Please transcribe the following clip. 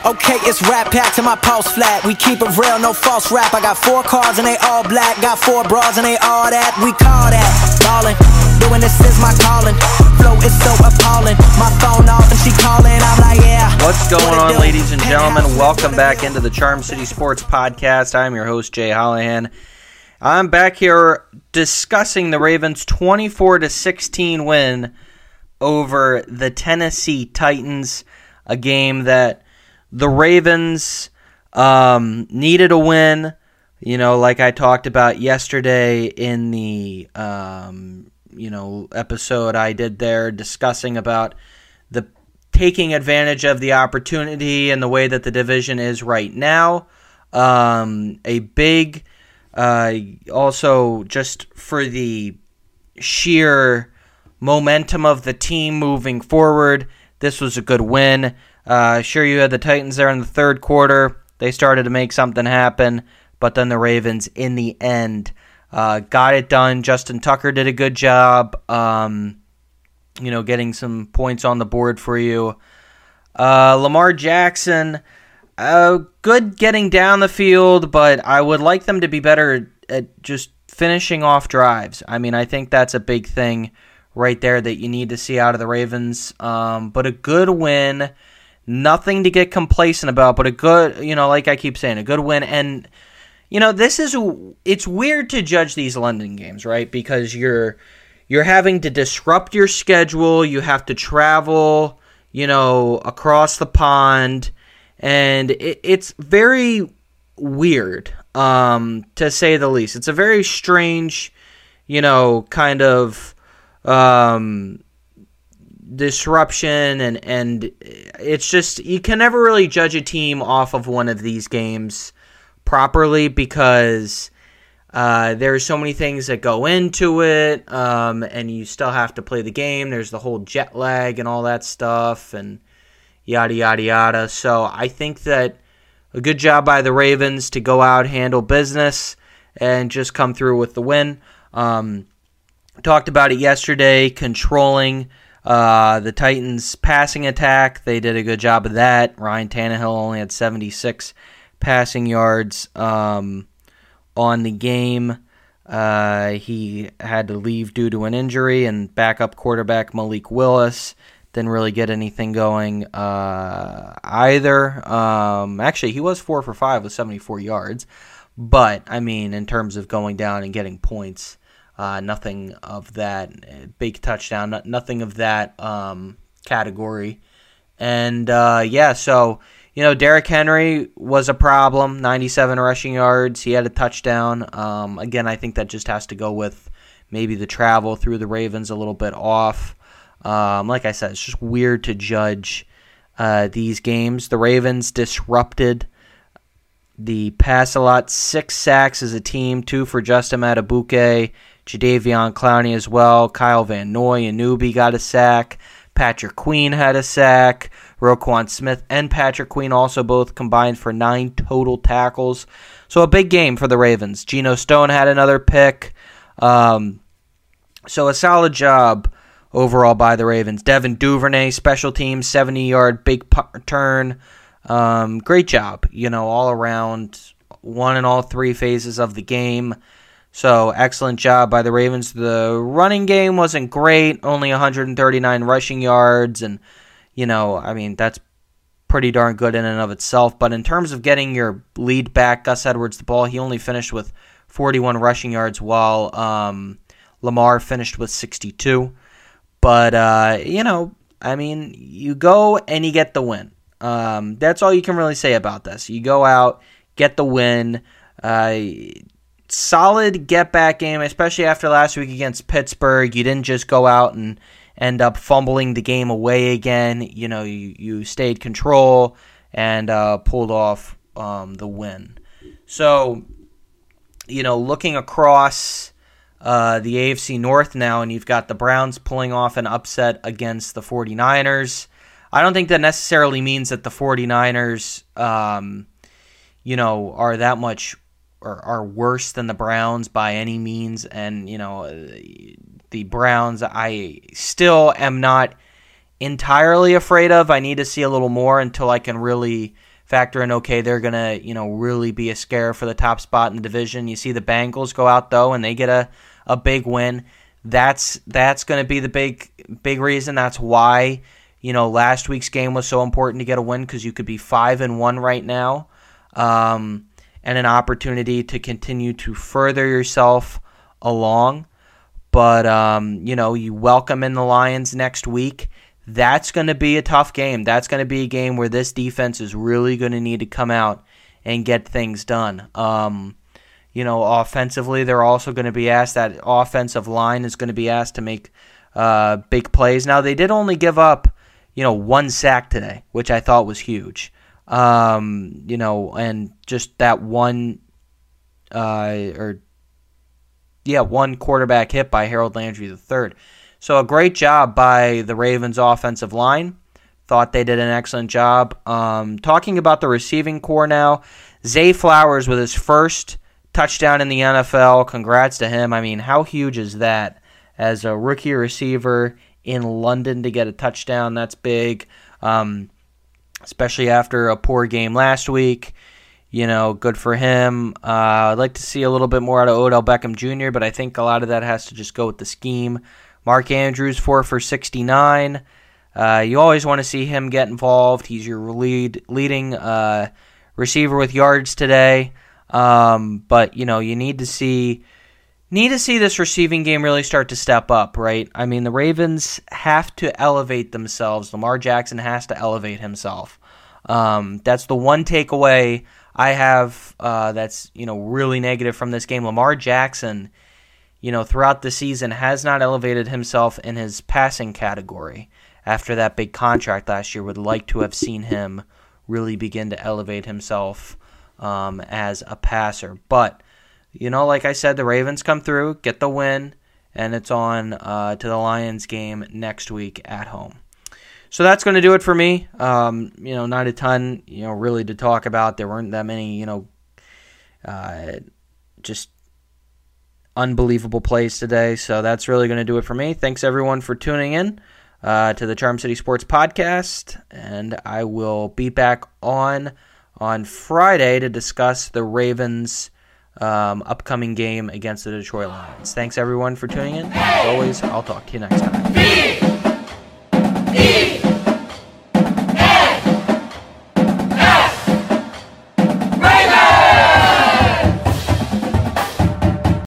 Okay, it's rap pack to my pulse flat. We keep it real, no false rap. I got four cars and they all black. Got four bras and they all that. We call that ballin'. Doing this is my calling. Flow is so appalling. My phone off and she calling. I'm like, yeah. What's going What on, ladies and gentlemen? Welcome back into the Charm City Sports Podcast. I'm your host, Jay Hollihan. I'm back here discussing the Ravens' 24 to 16 win over the Tennessee Titans, a game that the Ravens um, needed a win. You know, like I talked about yesterday in the um, you know episode I did there discussing about the taking advantage of the opportunity and the way that the division is right now. Um, a big, uh, also just for the sheer momentum of the team moving forward. This was a good win. Uh, sure, you had the Titans there in the third quarter. They started to make something happen, but then the Ravens, in the end, uh, got it done. Justin Tucker did a good job, um, you know, getting some points on the board for you. Uh, Lamar Jackson, uh, good getting down the field, but I would like them to be better at just finishing off drives. I mean, I think that's a big thing right there that you need to see out of the Ravens. Um, but a good win, nothing to get complacent about, but a good, you know, like I keep saying, a good win. And, you know, this is, it's weird to judge these London games, right? Because you're, you're having to disrupt your schedule, you have to travel, you know, across the pond, and it, it's very weird, um, to say the least. It's a very strange, you know, kind of um, disruption, and and it's just you can never really judge a team off of one of these games properly because. Uh, there's so many things that go into it, um, and you still have to play the game. There's the whole jet lag and all that stuff, and yada yada yada. So I think that a good job by the Ravens to go out, handle business, and just come through with the win. Um, talked about it yesterday, controlling uh, the Titans' passing attack. They did a good job of that. Ryan Tannehill only had 76 passing yards. Um, on the game. Uh, he had to leave due to an injury, and backup quarterback Malik Willis didn't really get anything going uh, either. Um, actually, he was four for five with 74 yards, but I mean, in terms of going down and getting points, uh, nothing of that uh, big touchdown, nothing of that um, category. And uh, yeah, so you know, Derrick Henry was a problem. 97 rushing yards. He had a touchdown. Um, again, I think that just has to go with maybe the travel through the Ravens a little bit off. Um, like I said, it's just weird to judge uh, these games. The Ravens disrupted the pass a lot. Six sacks as a team, two for Justin Madubuike, Jadeveon Clowney as well. Kyle Van Noy and Newbie got a sack. Patrick Queen had a sack. Roquan Smith and Patrick Queen also both combined for nine total tackles. So a big game for the Ravens. Geno Stone had another pick. Um, so a solid job overall by the Ravens. Devin Duvernay, special teams, 70 yard big return. Um, great job, you know, all around. One in all three phases of the game. So excellent job by the Ravens. The running game wasn't great, only 139 rushing yards, and you know, I mean that's pretty darn good in and of itself. But in terms of getting your lead back, Gus Edwards the ball, he only finished with 41 rushing yards, while um, Lamar finished with 62. But uh, you know, I mean, you go and you get the win. Um, that's all you can really say about this. You go out, get the win. Uh, solid get back game, especially after last week against Pittsburgh. You didn't just go out and end up fumbling the game away again. You know, you, you stayed control and uh, pulled off um, the win. So, you know, looking across uh, the AFC North now, and you've got the Browns pulling off an upset against the 49ers. I don't think that necessarily means that the 49ers, um, you know, are that much are worse than the Browns by any means. And, you know, the Browns, I still am not entirely afraid of. I need to see a little more until I can really factor in okay, they're gonna you know really be a scare for the top spot in the division. You see the Bengals go out though and they get a a big win. That's that's going to be the big big reason. That's why you know last week's game was so important to get a win because you could be five and one right now, um, and an opportunity to continue to further yourself along. But um, you know you welcome in the Lions next week that's going to be a tough game. That's going to be a game where this defense is really going to need to come out and get things done. Um, you know, offensively, they're also going to be asked. That offensive line is going to be asked to make uh, big plays. Now, they did only give up, you know, one sack today, which I thought was huge. Um, you know, and just that one, uh, or yeah, one quarterback hit by Harold Landry III. So a great job by the Ravens offensive line. Thought they did an excellent job. Um, talking about the receiving core now, Zay Flowers with his first touchdown in the NFL. Congrats to him. I mean, how huge is that as a rookie receiver in London to get a touchdown? That's big, um, especially after a poor game last week. You know, good for him. Uh, I'd like to see a little bit more out of Odell Beckham Jr., but I think a lot of that has to just go with the scheme. Mark Andrews, 4 for 69. Uh, you always want to see him get involved. He's your lead leading uh, receiver with yards today. Um, but you know you need to see need to see this receiving game really start to step up, right? I mean the Ravens have to elevate themselves. Lamar Jackson has to elevate himself. Um, that's the one takeaway I have. Uh, that's you know really negative from this game. Lamar Jackson you know, throughout the season has not elevated himself in his passing category after that big contract last year. Would like to have seen him really begin to elevate himself um, as a passer. But, you know, like I said, the Ravens come through, get the win, and it's on uh, to the Lions game next week at home. So that's going to do it for me. Um, you know, not a ton, you know, really to talk about. There weren't that many, you know, uh, just unbelievable plays today. So that's really going to do it for me. Thanks everyone for tuning in uh, to the Charm City Sports Podcast, and I will be back on on Friday to discuss the Ravens' um, upcoming game against the Detroit Lions. Thanks everyone for tuning in. As always, I'll talk to you next time.